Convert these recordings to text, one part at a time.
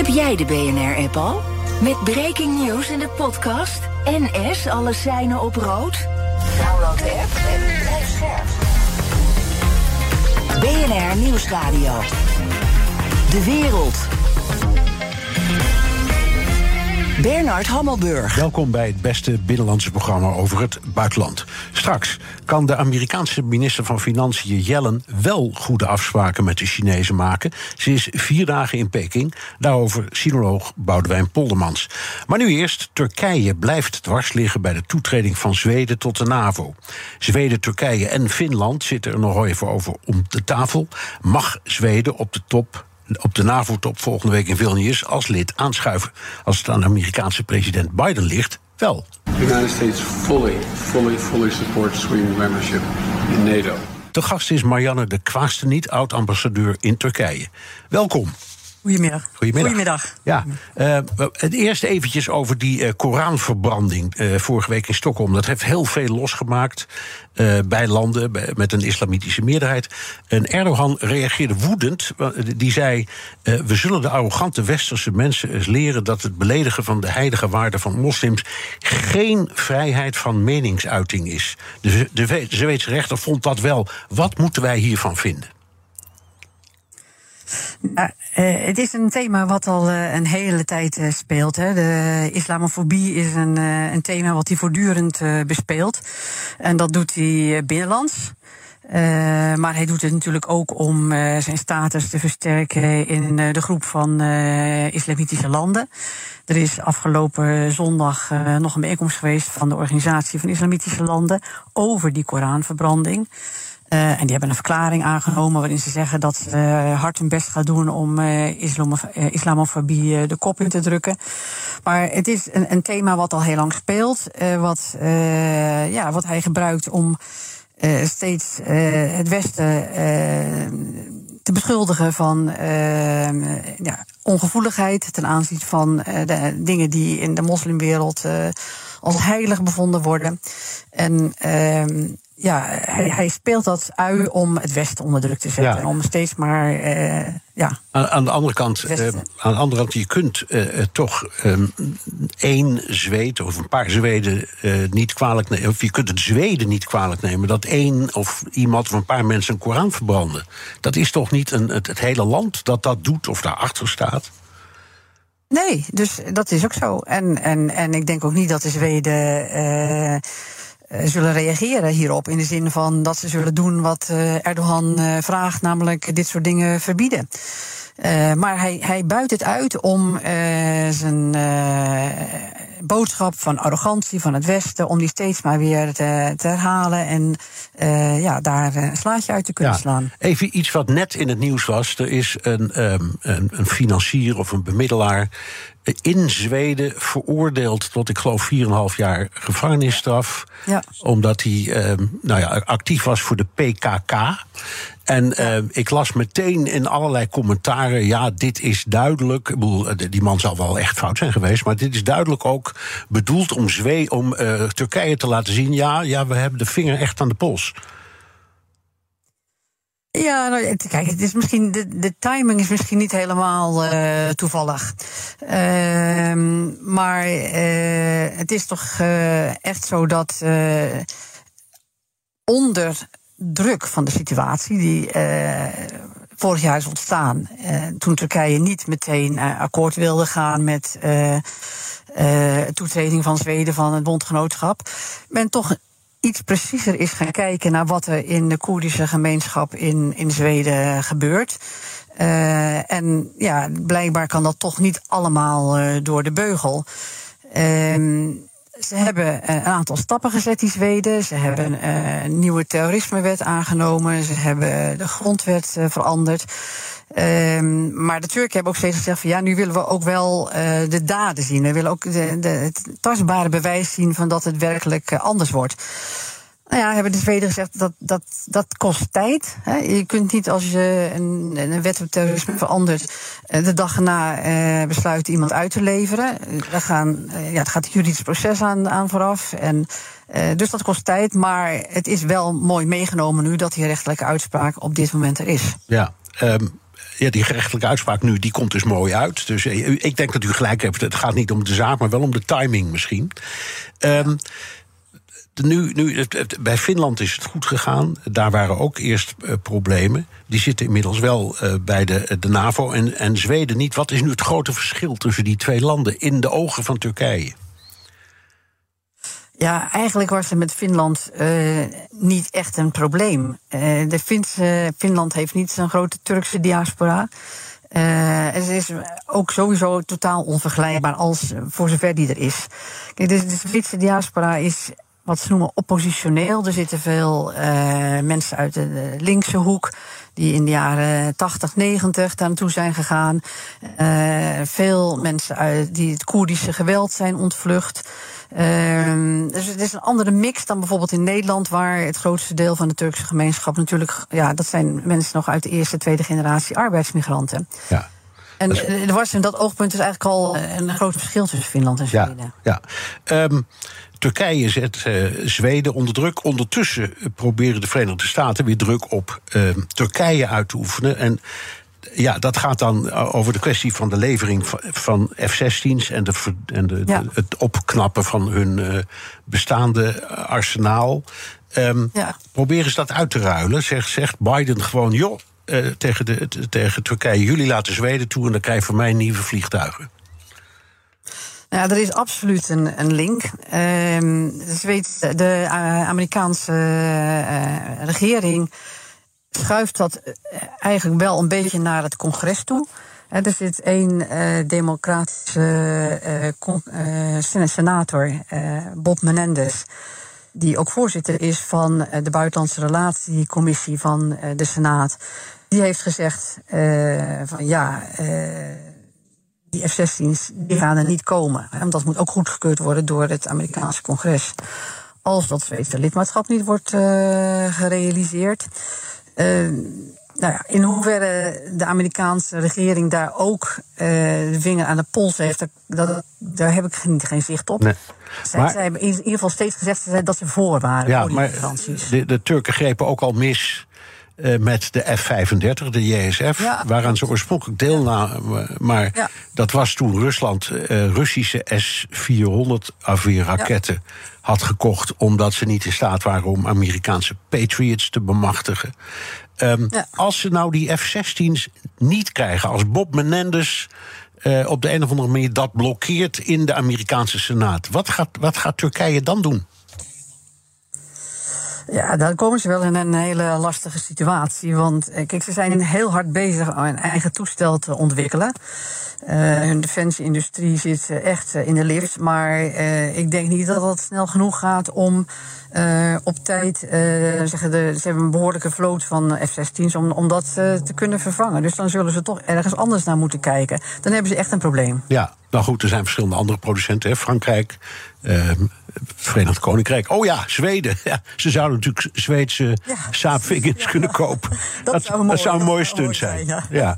Heb jij de BNR-app al? Met breaking news in de podcast NS alle seinen op rood? Download de app en blijf scherp. BNR Nieuwsradio. De wereld. Bernard Hammelburg. Welkom bij het beste binnenlandse programma over het buitenland. Straks kan de Amerikaanse minister van Financiën Yellen wel goede afspraken met de Chinezen maken. Ze is vier dagen in Peking. Daarover sinoloog Boudewijn Poldermans. Maar nu eerst, Turkije blijft dwars liggen bij de toetreding van Zweden tot de NAVO. Zweden, Turkije en Finland zitten er nog even over om de tafel. Mag Zweden op de top op de NAVO-top volgende week in Vilnius als lid aanschuiven. Als het aan de Amerikaanse president Biden ligt, wel. The United States fully, fully, fully supports Sweden membership in NATO. De gast is Marianne de Kwaasteniet, oud-ambassadeur in Turkije. Welkom. Goedemiddag. Goedemiddag. Goedemiddag. Ja, uh, het eerst eventjes over die uh, Koranverbranding uh, vorige week in Stockholm. Dat heeft heel veel losgemaakt bij landen bij, met een islamitische meerderheid. En Erdogan reageerde woedend. Die zei: We zullen de arrogante westerse mensen eens leren dat het beledigen van de heilige waarden van moslims geen vrijheid van meningsuiting is. De, de Zweedse rechter vond dat wel. Wat moeten wij hiervan vinden? Nou, uh, het is een thema wat al uh, een hele tijd uh, speelt. Hè. De islamofobie is een, een thema wat hij voortdurend bespeelt. En dat doet hij binnenlands. maar hij doet het natuurlijk ook om zijn status te versterken in de groep van islamitische landen. Er is afgelopen zondag nog een bijeenkomst geweest van de Organisatie van Islamitische Landen over die Koranverbranding. Uh, en die hebben een verklaring aangenomen waarin ze zeggen dat ze uh, hard hun best gaan doen om uh, islamofobie de kop in te drukken. Maar het is een, een thema wat al heel lang speelt, wat, ja, wat hij gebruikt om steeds het Westen te beschuldigen van ja, ongevoeligheid ten aanzien van de dingen die in de moslimwereld als heilig bevonden worden. En ehm, ja, hij, hij, speelt dat ui om het Westen onder druk te zetten. Ja. Om steeds maar. Uh, ja, aan, aan, de andere kant, uh, aan de andere kant, je kunt uh, toch um, één Zweed of een paar Zweden niet kwalijk nemen. Of je kunt het Zweden niet kwalijk nemen dat één of iemand of een paar mensen een Koran verbranden. Dat is toch niet een, het, het hele land dat dat doet of daarachter staat? Nee, dus dat is ook zo. En, en, en ik denk ook niet dat de Zweden eh, zullen reageren hierop. In de zin van dat ze zullen doen wat uh, Erdogan uh, vraagt, namelijk dit soort dingen verbieden. Uh, maar hij, hij buit het uit om zijn boodschap van arrogantie van het Westen, om die steeds maar weer te, te herhalen en ja, daar een slaatje uit te kunnen ja, slaan. Even iets wat net in het nieuws was. Er is een, um, een, een financier of een bemiddelaar in Zweden veroordeeld tot, ik geloof, 4,5 jaar gevangenisstraf. Ja. Omdat hij uh, nou ja, actief was voor de PKK. En uh, ik las meteen in allerlei commentaren: ja, dit is duidelijk. Ik bedoel, eh, die man zal wel echt fout zijn geweest, maar dit is duidelijk ook bedoeld om, Zwee, om uh, Turkije te laten zien: ja, ja, we hebben de vinger echt aan de pols. Ja, nou, kijk, het is misschien, de, de timing is misschien niet helemaal uh, toevallig. Uh, maar uh, het is toch uh, echt zo dat onder druk van de situatie die vorig jaar is ontstaan, toen Turkije niet meteen akkoord wilde gaan met toetreding van Zweden van het bondgenootschap, men toch iets preciezer is gaan kijken naar wat er in de Koerdische gemeenschap in, in Zweden gebeurt. Uh, en ja, blijkbaar kan dat toch niet allemaal uh, door de beugel. Uh, ze hebben een aantal stappen gezet, die Zweden. Ze hebben een nieuwe terrorismewet aangenomen. Ze hebben de grondwet veranderd. Ehm, maar de Turken hebben ook steeds gezegd van ja, nu willen we ook wel uh, de daden zien. We willen ook de, het tastbare bewijs zien van dat het werkelijk uh, anders wordt. Nou ja, hebben de Zweden gezegd dat dat, dat kost tijd. Hè. Je kunt niet als je een, een wet op terrorisme verandert, uh, de dag erna besluit iemand uit te leveren. Daar gaan, ja, het gaat een juridisch proces aan, aan vooraf. En uh, dus dat kost tijd, maar het is wel mooi meegenomen nu dat die rechtelijke uitspraak op dit moment er is. Ja, um, ja, die gerechtelijke uitspraak nu, die komt dus mooi uit. Dus uh, ik denk dat u gelijk hebt. Het gaat niet om de zaak, maar wel om de timing misschien. Um, nu, nu, bij Finland is het goed gegaan. Daar waren ook eerst uh, problemen. Die zitten inmiddels wel uh, bij de, de NAVO en, en Zweden niet. Wat is nu het grote verschil tussen die twee landen in de ogen van Turkije? Ja, eigenlijk was er met Finland uh, niet echt een probleem. Uh, de Finse, Finland heeft niet zo'n grote Turkse diaspora. Uh, het is ook sowieso totaal onvergelijkbaar als voor zover die er is. Kijk, de, Finse diaspora is wat ze noemen oppositioneel. Er zitten veel mensen uit de linkse hoek die in de jaren 80, 90 daar naartoe zijn gegaan. veel mensen uit die het Koerdische geweld zijn ontvlucht. Uh, dus het is een andere mix dan bijvoorbeeld in Nederland, waar het grootste deel van de Turkse gemeenschap natuurlijk, ja, dat zijn mensen nog uit de eerste, tweede generatie arbeidsmigranten. Ja. En er was in dat oogpunt is eigenlijk al een groot verschil tussen Finland en Zweden. Ja, ja. Um, Turkije zet uh, Zweden onder druk. Ondertussen proberen de Verenigde Staten weer druk op uh, Turkije uit te oefenen. En ja, dat gaat dan over de kwestie van de levering van F-16's en, de, en de, ja. de, het opknappen van hun uh, bestaande arsenaal. Um, ja. Proberen ze dat uit te ruilen? Zegt, zegt Biden gewoon, joh, tegen, de, tegen Turkije, jullie laten Zweden toe en dan krijg je van mij nieuwe vliegtuigen. Ja, er is absoluut een, een link. Dus weet, de uh, Amerikaanse uh, regering schuift dat eh, eigenlijk wel een beetje naar het congres toe. Er zit één democratische senator, Bob Menendez, die ook voorzitter is van de Buitenlandse Relatiecommissie van de Senaat. Die heeft gezegd van ja, die F-16's die gaan er niet komen. Want dat moet ook goedgekeurd worden door het Amerikaanse congres. Als dat Zweedse lidmaatschap niet wordt gerealiseerd. Uh, nou ja, in hoeverre de Amerikaanse regering daar ook uh, de vinger aan de pols heeft, dat, daar heb ik geen, geen zicht op. Nee. Zij, maar, zij, hebben in ieder geval steeds gezegd dat ze voor waren. Ja, maar de, de Turken grepen ook al mis uh, met de F-35, de JSF, ja. waaraan ze oorspronkelijk deelnamen. Maar ja. dat was toen Rusland uh, Russische S-400 afweerraketten ja. had gekocht, omdat ze niet in staat waren om Amerikaanse Patriots te bemachtigen. Um, als ze nou die F-16's niet krijgen, als Bob Menendez. Uh, op de een of andere manier dat blokkeert in de Amerikaanse Senaat. Wat gaat, wat gaat Turkije dan doen? Ja, dan komen ze wel in een hele lastige situatie. Want eh, kijk, ze zijn heel hard bezig om een eigen toestel te ontwikkelen. Uh, hun defensieindustrie zit echt in de lift. Maar ik denk niet dat dat snel genoeg gaat om op tijd. zeggen de, ze hebben een behoorlijke vloot van F-16's om, om dat te kunnen vervangen. Dus dan zullen ze toch ergens anders naar moeten kijken. Dan hebben ze echt een probleem. Ja, nou goed, er zijn verschillende andere producenten. Hè. Frankrijk, uh, Verenigd Koninkrijk. Oh ja, Zweden. Ja, ze zouden natuurlijk Zweedse ja, ja. kunnen kopen. Dat, dat, zou, dat zou een mooie stunt zijn. zijn. Ja.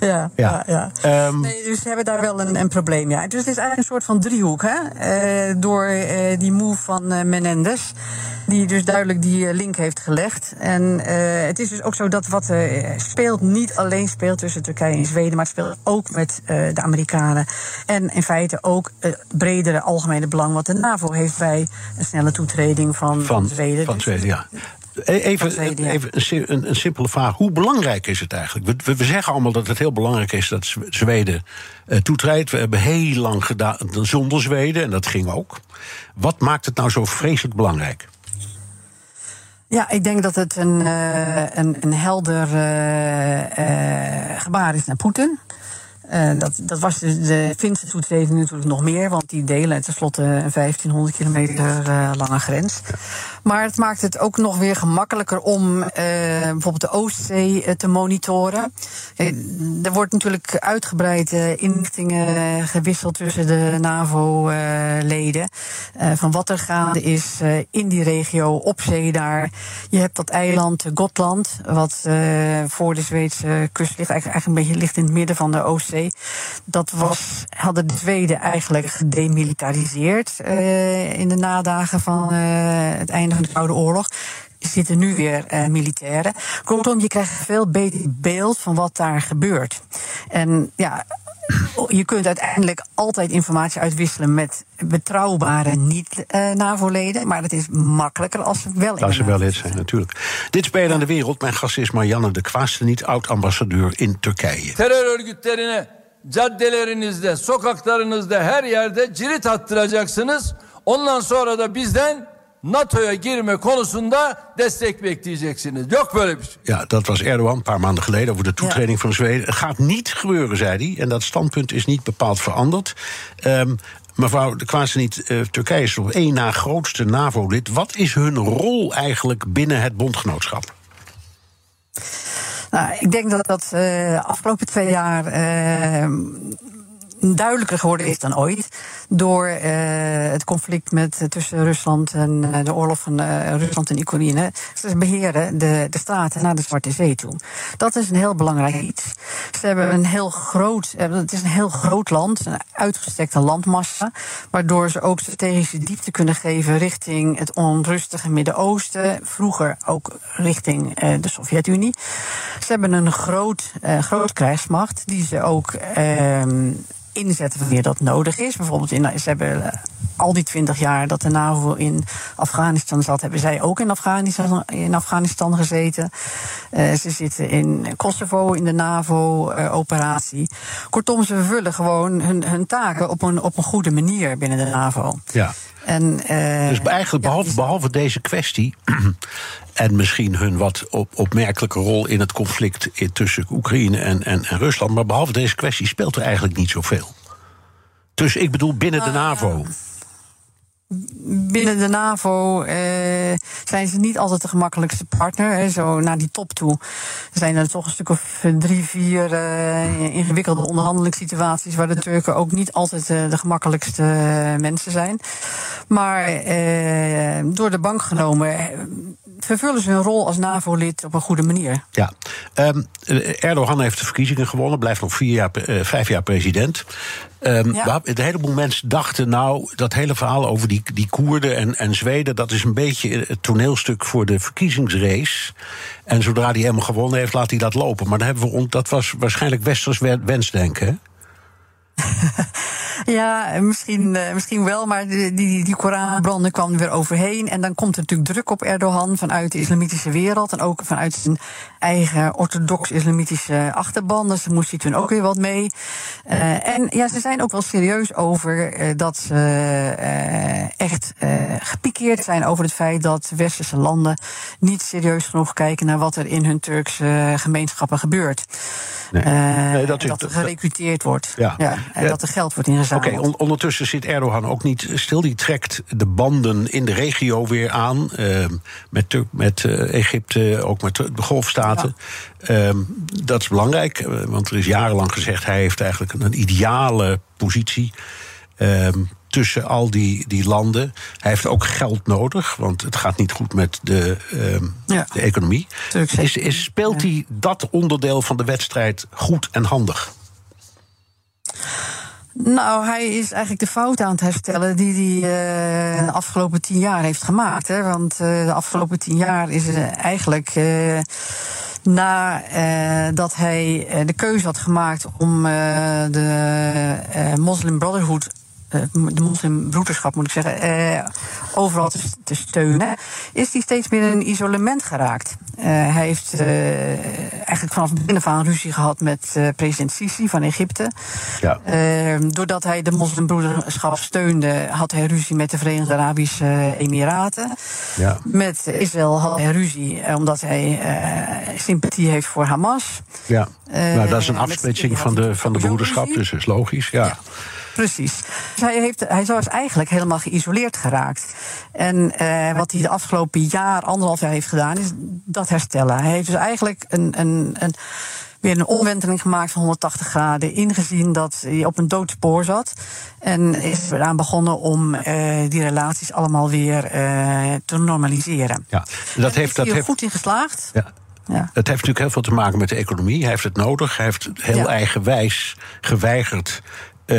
Ja. Ja. ja. Um, nee, dus ze hebben daar wel een, een, probleem. Ja. Dus het is eigenlijk een soort van driehoek. Hè? Uh, door uh, die move van uh, Menendez. Die dus duidelijk die link heeft gelegd. En het is dus ook zo dat wat er speelt, niet alleen speelt tussen Turkije en Zweden, maar het speelt ook met de Amerikanen. En in feite ook het bredere algemene belang wat de NAVO heeft bij een snelle toetreding van, van Zweden. Van Zweden, ja. E-, even, even een, een, simpele vraag. Hoe belangrijk is het eigenlijk? We, we, zeggen allemaal dat het heel belangrijk is dat Zweden uh, toetreedt. We hebben heel lang gedaan zonder Zweden en dat ging ook. Wat maakt het nou zo vreselijk belangrijk? Ja, ik denk dat het een, uh, een, een helder uh, gebaar is naar Poetin. Uh, dat, dat was de, de Finse toets deden natuurlijk nog meer, want die delen tenslotte een 1500 kilometer uh, lange grens. Maar het maakt het ook nog weer gemakkelijker om uh, bijvoorbeeld de Oostzee te monitoren. er wordt natuurlijk uitgebreid inlichtingen gewisseld tussen de NAVO-leden. van wat er gaande is in die regio, op zee daar. Je hebt dat eiland Gotland, wat voor de Zweedse kust ligt, eigenlijk, eigenlijk een beetje ligt in het midden van de Oostzee. Dat was, hadden de Zweden eigenlijk gedemilitariseerd uh, in de nadagen van uh, het einde van de Koude Oorlog zitten nu weer uh, militairen. Kortom, je krijgt een veel beter beeld van wat daar gebeurt. En ja, je kunt uiteindelijk altijd informatie uitwisselen met betrouwbare niet-NAVO-leden. Maar het is makkelijker als ze wel Als ze wel lid zijn, natuurlijk. Dit spelen aan de wereld. Mijn gast is Marianne de Kwaaste, niet oud-ambassadeur in Turkije. Terörörgütlerine caddelerinizde, sokaklarınızda her yerde cirit attıracaksınız. Ondan sonra da bizden NATO'ya girme konusunda destek bekleyeceksiniz. Yok böyle bir şey. Ja, dat was Erdogan een paar maanden geleden over de toetreding ja. van Zweden. Het gaat niet gebeuren, zei hij. En dat standpunt is niet bepaald veranderd. Um, mevrouw de niet, uh, Turkije is nog één na grootste NAVO-lid. Wat is hun rol eigenlijk binnen het bondgenootschap? Nou, ik denk dat dat uh, de afgelopen twee jaar uh, duidelijker geworden is dan ooit. Door uh, het conflict met, uh, tussen Rusland en uh, de oorlog van Rusland en Oekraïne. Ze beheren de, de staten naar de Zwarte Zee toe. Dat is een heel belangrijk iets. Ze hebben een heel groot, het is een heel groot land, een uitgestrekte landmassa. Waardoor ze ook strategische diepte kunnen geven richting het onrustige Midden-Oosten. Vroeger ook richting de Sovjet-Unie. Ze hebben een groot, groot krijgsmacht die ze ook ehm, inzetten wanneer dat nodig is. Bijvoorbeeld, in, ze hebben eh, al die twintig jaar dat de NAVO in Afghanistan zat, hebben zij ook in Afghanistan, in Afghanistan gezeten. Uh, ze zitten in Kosovo in de NAVO-operatie. Kortom, ze vervullen gewoon hun, hun taken op een, op een goede manier binnen de NAVO. Ja. En, uh, dus eigenlijk, behalve, ja, behalve deze kwestie. en misschien hun wat op, opmerkelijke rol in het conflict tussen Oekraïne en, en, en, Rusland. Maar behalve deze kwestie speelt er eigenlijk niet zoveel. Dus ik bedoel binnen de NAVO. Binnen de NAVO uh, zijn ze niet altijd de gemakkelijkste partner. Hè. Zo naar die top toe zijn er toch een stuk of drie, vier uh, ingewikkelde onderhandelingssituaties waar de Turken ook niet altijd uh, de gemakkelijkste mensen zijn. Maar door de bank genomen vervullen ze hun rol als NAVO-lid op een goede manier. Ja, um, Erdogan heeft de verkiezingen gewonnen, blijft nog vier jaar, vijf jaar president. Um, ja. De heleboel mensen dachten nou, dat hele verhaal over die, die Koerden en, en Zweden, dat is een beetje het toneelstuk voor de verkiezingsrace. En zodra hij helemaal gewonnen heeft, laat hij dat lopen. Maar dan hebben we, dat was waarschijnlijk westers wensdenken. Ja, misschien, uh, misschien wel, maar die, die, die Koranbranden kwam er weer overheen. En dan komt er natuurlijk druk op Erdogan vanuit de islamitische wereld. En ook vanuit zijn eigen orthodox-islamitische achterban. Dus daar moest hij toen ook weer wat mee. Uh, en ja, ze zijn ook wel serieus over uh, dat ze echt gepikeerd zijn over het feit dat westerse landen niet serieus genoeg kijken naar wat er in hun Turkse gemeenschappen gebeurt. Nee. nee dat, dat, er gerecruiteerd wordt. Ja. ja en dat er geld wordt ingezameld. Oké, ondertussen zit Erdogan ook niet stil. Die trekt de banden in de regio weer aan. Uh, met met uh, Egypte, ook met de Golfstaten. Ja. Uh, dat is belangrijk, eh, want er is jarenlang gezegd... hij heeft eigenlijk een ideale positie ehm, tussen al die, die landen. Hij heeft ook geld nodig, want het gaat niet goed met de, ja. de economie. Is, is, speelt hij dat onderdeel van de wedstrijd goed en handig? Nou, hij is eigenlijk de fout aan het herstellen die hij uh, de afgelopen tien jaar heeft gemaakt. Hè? Want uh, de afgelopen tien jaar is eigenlijk. Nadat hij de keuze had gemaakt om de Muslim Brotherhood eh, de moslimbroederschap moet ik zeggen, eh, overal te, te, steunen, is hij steeds meer in isolement geraakt. Uh, hij heeft uh, eigenlijk vanaf het begin af aan ruzie gehad met uh, president Sisi van Egypte. Ja. doordat hij de moslimbroederschap steunde, had hij ruzie met de Verenigde Arabische Emiraten. Ja. Met Israël had hij ruzie omdat hij sympathie heeft voor Hamas. Ja. nou, dat is een afsplitsing van de, van de broederschap, dus dat is logisch, ja. Precies. Dus hij, heeft, hij was eigenlijk helemaal geïsoleerd geraakt. En uh, wat hij de afgelopen jaar, anderhalf jaar heeft gedaan, is dat herstellen. Hij heeft dus eigenlijk een, een, een weer een omwenteling gemaakt van 180 graden. Ingezien dat hij op een doodspoor zat. En is eraan begonnen om uh, die relaties allemaal weer uh, te normaliseren. Ja, dat heeft, dat heeft, goed in geslaagd. Ja. Ja. Het heeft natuurlijk heel veel te maken met de economie. Hij heeft het nodig. Hij heeft heel ja. eigenwijs geweigerd uh,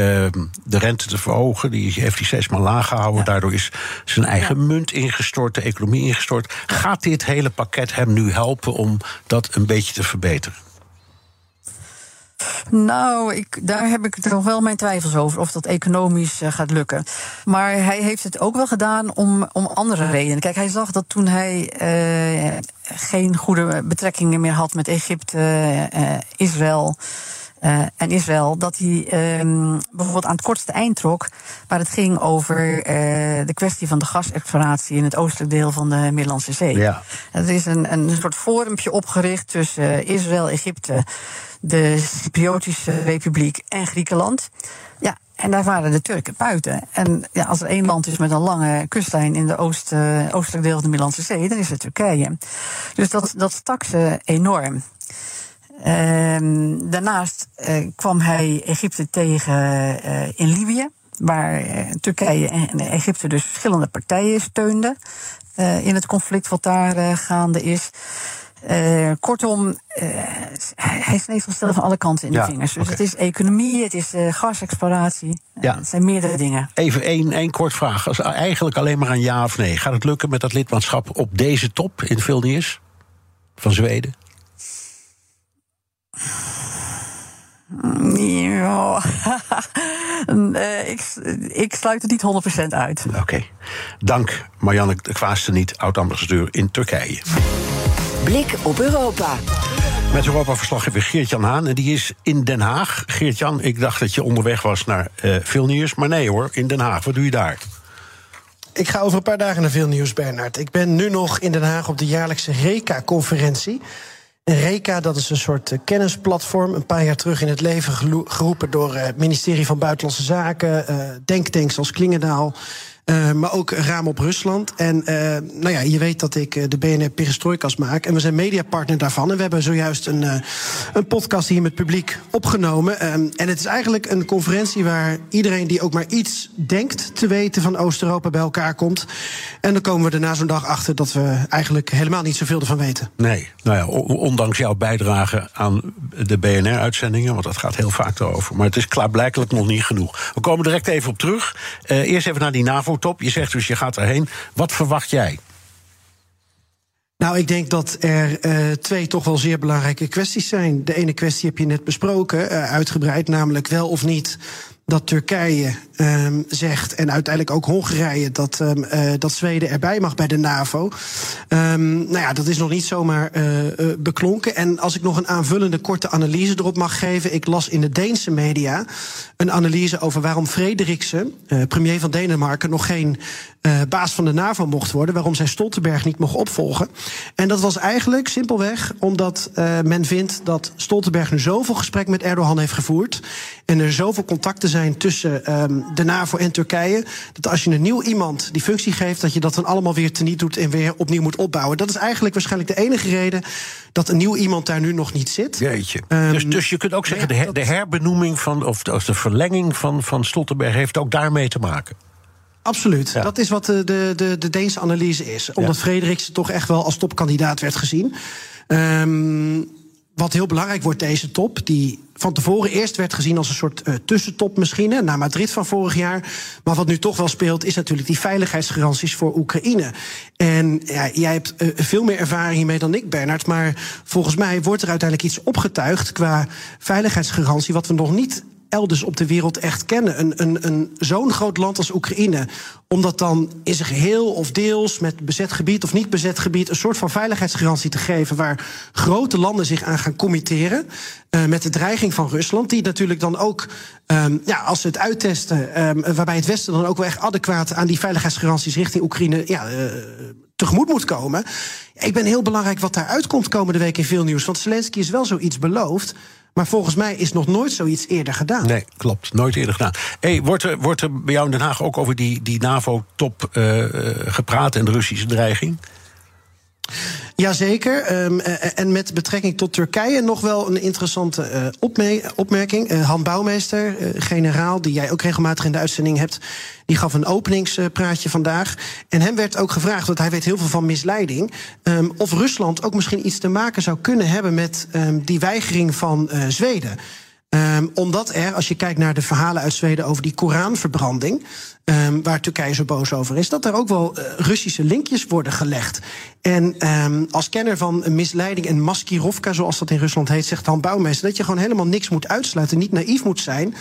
de rente te verhogen. Die heeft hij steeds maar laag gehouden. Ja. Daardoor is zijn eigen ja. munt ingestort, de economie ingestort. Gaat dit hele pakket hem nu helpen om dat een beetje te verbeteren? Nou, ik, daar heb ik nog wel mijn twijfels over of dat economisch uh, gaat lukken. Maar hij heeft het ook wel gedaan om, om andere redenen. Kijk, hij zag dat toen hij uh, geen goede betrekkingen meer had met Egypte, uh, Israël. Uh, en Israël, dat hij um, bijvoorbeeld aan het kortste eind trok, waar het ging over uh, de kwestie van de gasexploratie in het oostelijk deel van de Middellandse Zee. Ja. Er is een, een soort forumpje opgericht tussen Israël, Egypte, de Cypriotische Republiek en Griekenland. Ja, en daar waren de Turken buiten. En ja, als er één land is met een lange kustlijn in de oost, uh, oostelijk deel van de Middellandse Zee, dan is het Turkije. Dus dat, dat stak ze enorm. Um, daarnaast uh, kwam hij Egypte tegen uh, in Libië, waar uh, Turkije en Egypte dus verschillende partijen steunden in het conflict wat daar gaande is. kortom, hij sneed zichzelf van alle kanten in de vingers. Dus okay. het is economie, het is gasexploratie. Ja. Het zijn meerdere dingen. Even één, één kort vraag. Als eigenlijk alleen maar een ja of nee. Gaat het lukken met dat lidmaatschap op deze top in Vilnius van Zweden? Ja. ik, ik sluit het niet 100% uit. Oké. Okay. Dank Marianne de Kwaaste niet, oud-ambassadeur in Turkije. Blik op Europa. Met Europa-verslaggever Geert-Jan Haan. En die is in Den Haag. Geert-Jan, ik dacht dat je onderweg was naar uh, Vilnius. Maar nee hoor, in Den Haag. Wat doe je daar? Ik ga over een paar dagen naar Vilnius, Bernard. Ik ben nu nog in Den Haag op de jaarlijkse RECA-conferentie. Reka, dat is een soort uh, kennisplatform. Een paar jaar terug in het leven geroepen door uh, het ministerie van Buitenlandse Zaken. Uh, denktanks als Klingendaal. Uh, maar ook raam op Rusland. En uh, nou ja, je weet dat ik de BNR Perestroikas maak. En we zijn mediapartner daarvan. En we hebben zojuist een, een podcast hier met publiek opgenomen. Um, en het is eigenlijk een conferentie waar iedereen die ook maar iets denkt te weten van Oost-Europa bij elkaar komt. En dan komen we er na zo'n dag achter dat we eigenlijk helemaal niet zoveel ervan weten. Nee, nou ja, ondanks jouw bijdrage aan de BNR-uitzendingen, want dat gaat heel vaak erover. Maar het is klaarblijkelijk nog niet genoeg. We komen direct even op terug. eerst even naar die NAVO top. Je zegt dus je gaat erheen. Wat verwacht jij? Nou, ik denk dat er uh, twee toch wel zeer belangrijke kwesties zijn. De ene kwestie heb je net besproken, uh, uitgebreid, namelijk wel of niet dat Turkije um, zegt, en uiteindelijk ook Hongarije, dat, um, uh, dat Zweden erbij mag bij de NAVO. Um, nou ja, dat is nog niet zomaar uh, uh, beklonken. En als ik nog een aanvullende korte analyse erop mag geven. Ik las in de Deense media een analyse over waarom Frederiksen, premier van Denemarken, nog geen baas van de NAVO mocht worden. Waarom zij Stoltenberg niet mocht opvolgen. En dat was eigenlijk simpelweg omdat men vindt dat Stoltenberg nu zoveel gesprek met Erdogan heeft gevoerd. En er zoveel contacten zijn tussen de NAVO en Turkije. Dat als je een nieuw iemand die functie geeft, dat je dat dan allemaal weer teniet doet en weer opnieuw moet opbouwen. Dat is eigenlijk waarschijnlijk de enige reden dat een nieuw iemand daar nu nog niet zit. Jeetje. Um, dus, dus je kunt ook zeggen, de, her, de herbenoeming van, of de, verlenging van, van Stoltenberg heeft ook daarmee te maken. Absoluut. Ja. Dat is wat de, de, de, de Deense analyse is. Omdat ja. Frederiksen toch echt wel als topkandidaat werd gezien. Um, wat heel belangrijk wordt, deze top, die van tevoren eerst werd gezien als een soort uh, tussentop misschien, na Madrid van vorig jaar. Maar wat nu toch wel speelt, is natuurlijk die veiligheidsgaranties voor Oekraïne. En ja, jij hebt uh, veel meer ervaring hiermee dan ik, Bernard. Maar volgens mij wordt er uiteindelijk iets opgetuigd qua veiligheidsgarantie, wat we nog niet elders op de wereld echt kennen. Een, een, een zo'n groot land als Oekraïne. Om dat dan in zijn geheel of deels met bezet gebied of niet bezet gebied. een soort van veiligheidsgarantie te geven. waar grote landen zich aan gaan committeren. Uh, met de dreiging van Rusland. Die natuurlijk dan ook, um, ja, als ze het uittesten. Um, waarbij het Westen dan ook wel echt adequaat aan die veiligheidsgaranties richting Oekraïne. Ja, uh, tegemoet moet komen. Ik ben heel belangrijk wat daar uitkomt komende week in veel nieuws. Want Zelensky is wel zoiets beloofd Maar volgens mij is nog nooit zoiets eerder gedaan. Nee, klopt. Nooit eerder gedaan. Hey, wordt, er, wordt er bij jou in Den Haag ook over die, die NAVO-top uh, gepraat en de Russische dreiging? Jazeker. Um, en met betrekking tot Turkije nog wel een interessante opme opmerking. Han Bouwmeester, generaal, die jij ook regelmatig in de uitzending hebt, die gaf een openingspraatje vandaag. En hem werd ook gevraagd, want hij weet heel veel van misleiding, um, of Rusland ook misschien iets te maken zou kunnen hebben met um, die weigering van Zweden. Um, omdat er, als je kijkt naar de verhalen uit Zweden over die Koranverbranding, um, waar Turkije zo boos over is, dat er ook wel uh, Russische linkjes worden gelegd. En um, als kenner van misleiding en maskirovka, zoals dat in Rusland heet, zegt Han Bouwmeester dat je gewoon helemaal niks moet uitsluiten, niet naïef moet zijn.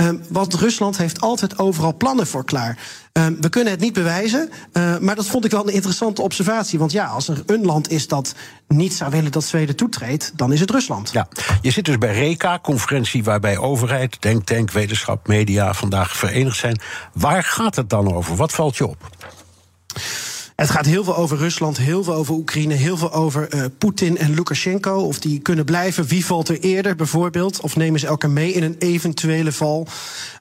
Um, want Rusland heeft altijd overal plannen voor klaar. Um, we kunnen het niet bewijzen, uh, maar dat vond ik wel een interessante observatie. Want ja, als er een land is dat niet zou willen dat Zweden toetreedt, dan is het Rusland. Ja, je zit dus bij RECA, conferentie waarbij overheid, denktank, wetenschap, media vandaag verenigd zijn. Waar gaat het dan over? Wat valt je op? Het gaat heel veel over Rusland, heel veel over Oekraïne, heel veel over uh, Poetin en Lukashenko. Of die kunnen blijven. Wie valt er eerder bijvoorbeeld? Of nemen ze elkaar mee in een eventuele val?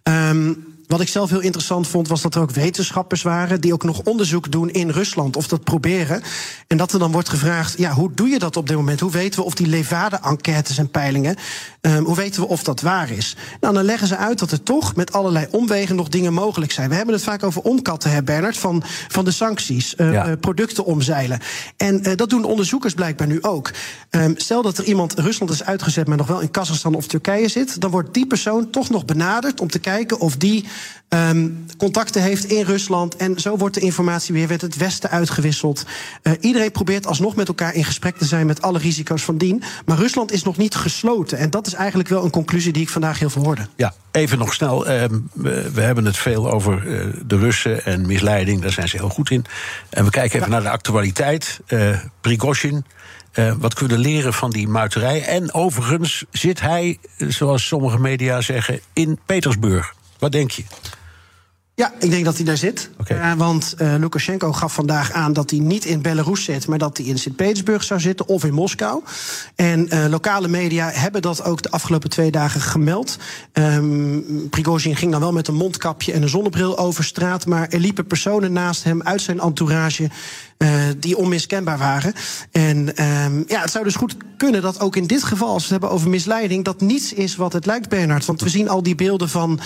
Um, wat ik zelf heel interessant vond, was dat er ook wetenschappers waren die ook nog onderzoek doen in Rusland, of dat proberen. En dat er dan wordt gevraagd: ja, hoe doe je dat op dit moment? Hoe weten we of die Levade-enquêtes en peilingen, um, hoe weten we of dat waar is? Nou, dan leggen ze uit dat er toch met allerlei omwegen nog dingen mogelijk zijn. We hebben het vaak over onkatten, hè, Bernard, van, van de sancties, uh, ja. uh, producten omzeilen. En uh, dat doen onderzoekers blijkbaar nu ook. Um, stel dat er iemand Rusland is uitgezet, maar nog wel in Kazachstan of Turkije zit, dan wordt die persoon toch nog benaderd om te kijken of die um, contacten heeft in Rusland. En zo wordt de informatie weer met het Westen uitgewisseld. Uh, iedereen probeert alsnog met elkaar in gesprek te zijn met alle risico's van dien. Maar Rusland is nog niet gesloten. En dat is eigenlijk wel een conclusie die ik vandaag heel veel hoorde. Ja, even nog snel. Uh, we hebben het veel over uh, de Russen en misleiding. Daar zijn ze heel goed in. En we kijken even ja. naar de actualiteit. Uh, Prigozhin. Uh, wat kunnen leren van die muiterij. En overigens zit hij, zoals sommige media zeggen, in Petersburg. Wat denk je? Ja, ik denk dat hij daar zit. Okay. Uh, want uh, Lukashenko gaf vandaag aan dat hij niet in Belarus zit, maar dat hij in Sint-Petersburg zou zitten of in Moskou. En uh, lokale media hebben dat ook de afgelopen twee dagen gemeld. Um, Prigozhin ging dan wel met een mondkapje en een zonnebril over straat, maar er liepen personen naast hem uit zijn entourage die onmiskenbaar waren. En um, ja, het zou dus goed kunnen dat ook in dit geval, als we het hebben over misleiding, dat niets is wat het lijkt, Bernard. Want we zien al die beelden van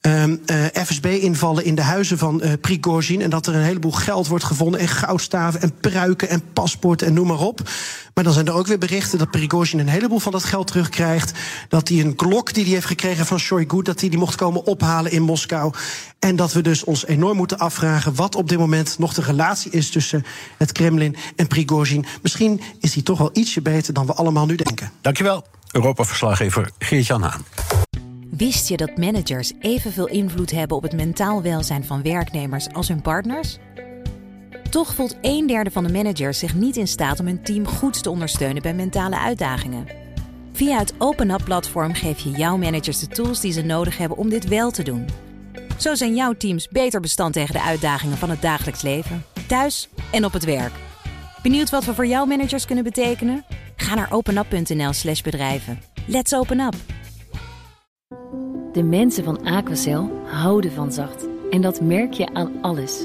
um, uh, FSB-invallen in de huizen van uh, Prigozhin. En dat er een heleboel geld wordt gevonden. En goudstaven en pruiken en paspoorten en noem maar op. Maar dan zijn er ook weer berichten dat Prigozhin een heleboel van dat geld terugkrijgt. Dat hij een klok die hij heeft gekregen van Shoigu, dat hij die mocht komen ophalen in Moskou. En dat we dus ons enorm moeten afvragen wat op dit moment nog de relatie is tussen het Kremlin en Prigozhin. Misschien is hij toch wel ietsje beter dan we allemaal nu denken. Dankjewel, Europa-verslaggever Geert-Jan Haan. Wist je dat managers evenveel invloed hebben op het mentaal welzijn van werknemers als hun partners? Toch voelt een derde van de managers zich niet in staat om hun team goed te ondersteunen bij mentale uitdagingen. Via het Open Up platform geef je jouw managers de tools die ze nodig hebben om dit wel te doen. Zo zijn jouw teams beter bestand tegen de uitdagingen van het dagelijks leven, thuis en op het werk. Benieuwd wat we voor jouw managers kunnen betekenen? Ga naar openup.nl/slash bedrijven. Let's open up! De mensen van Aquacel houden van zacht. En dat merk je aan alles.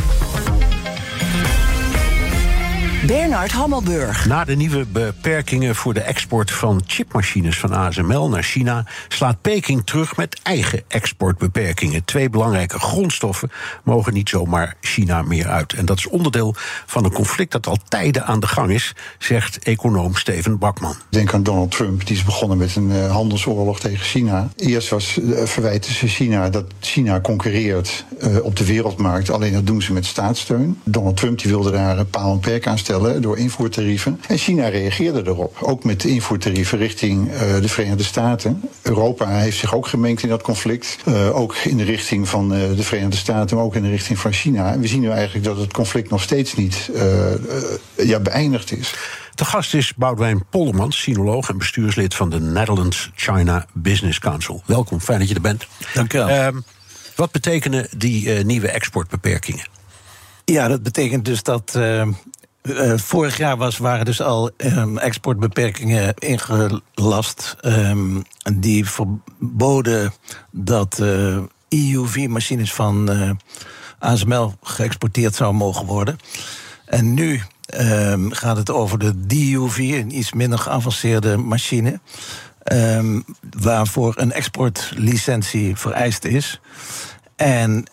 Bernard Hammelburg. Na de nieuwe beperkingen voor de export van chipmachines van ASML naar China slaat Peking terug met eigen exportbeperkingen. Twee belangrijke grondstoffen mogen niet zomaar China meer uit. En dat is onderdeel van een conflict dat al tijden aan de gang is, zegt econoom Steven Bakman. Denk aan Donald Trump, die is begonnen met een uh, handelsoorlog tegen China. Eerst was uh, verwijten ze China dat China concurreert uh, op de wereldmarkt, alleen dat doen ze met staatssteun. Donald Trump die wilde daar paal en perk aan stellen stellen door invoertarieven. En China reageerde erop, ook met invoertarieven richting de Verenigde Staten. Europa heeft zich ook gemengd in dat conflict, ook in de richting van de Verenigde Staten, maar ook in de richting van China. En we zien nu eigenlijk dat het conflict nog steeds niet ja, beëindigd is. De gast is Boudewijn Poldermans, sinoloog en bestuurslid van de Netherlands China Business Council. Welkom, fijn dat je er bent. Dank je wel. Ehm, wat betekenen die uh, nieuwe exportbeperkingen? Ja, dat betekent dus dat. Uh, uh, vorig jaar was, waren dus al um, exportbeperkingen ingelast. Um, die verboden dat EUV-machines van ASML geëxporteerd zouden mogen worden. En nu um, gaat het over de DUV, een iets minder geavanceerde machine. Waarvoor een exportlicentie vereist is. En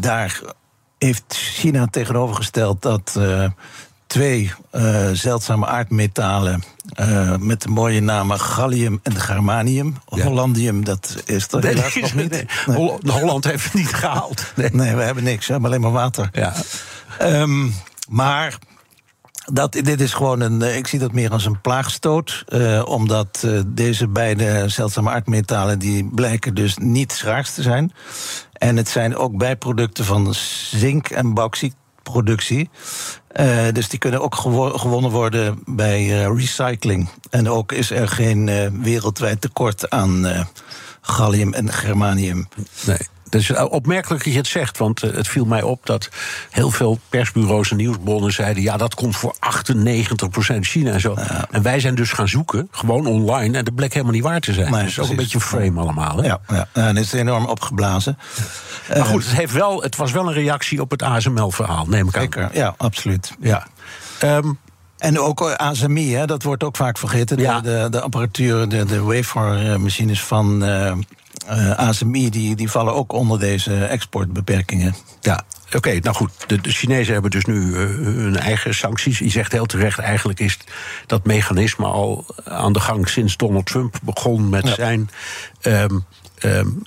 daar heeft China tegenovergesteld dat uh, twee uh, zeldzame aardmetalen uh, met de mooie namen gallium en germanium. Ja. Hollandium, dat is er helaas nog niet. Nee. Holland heeft het niet gehaald. Nee. nee, we hebben niks, we hebben alleen maar water. Ja. Um, maar dat, dit is gewoon een. Ik zie dat meer als een plaagstoot. Uh, omdat uh, deze beide zeldzame aardmetalen. die blijken dus niet schaars te zijn. En het zijn ook bijproducten van zink- en bauxietproductie. Uh, dus die kunnen ook gewo gewonnen worden bij recycling. En ook is er geen wereldwijd tekort aan gallium en germanium. Nee. Het is opmerkelijk dat je het zegt, want eh, het viel mij op dat heel veel persbureaus en nieuwsbronnen zeiden: ja, dat komt voor 98% China en zo. En wij zijn dus gaan zoeken, gewoon online, en dat bleek helemaal niet waar te zijn. Nee, dat is ook een beetje een frame allemaal. Hè? Ja, ja, en het is enorm opgeblazen. Maar goed, het, heeft wel, het was wel een reactie op het ASML-verhaal, neem ik aan. Zeker, ja, absoluut. Ja. Um, en ook ASMI, hè, dat wordt ook vaak vergeten. Ja. De, de, de, apparatuur, de, de wafermachines van uh, uh, ASMI, die, die vallen ook onder deze exportbeperkingen. Ja, Oké, nou goed, de, de, Chinezen hebben dus nu uh, hun eigen sancties. Je zegt heel terecht, eigenlijk is dat mechanisme al aan de gang sinds Donald Trump begon met ja. zijn. Um, um,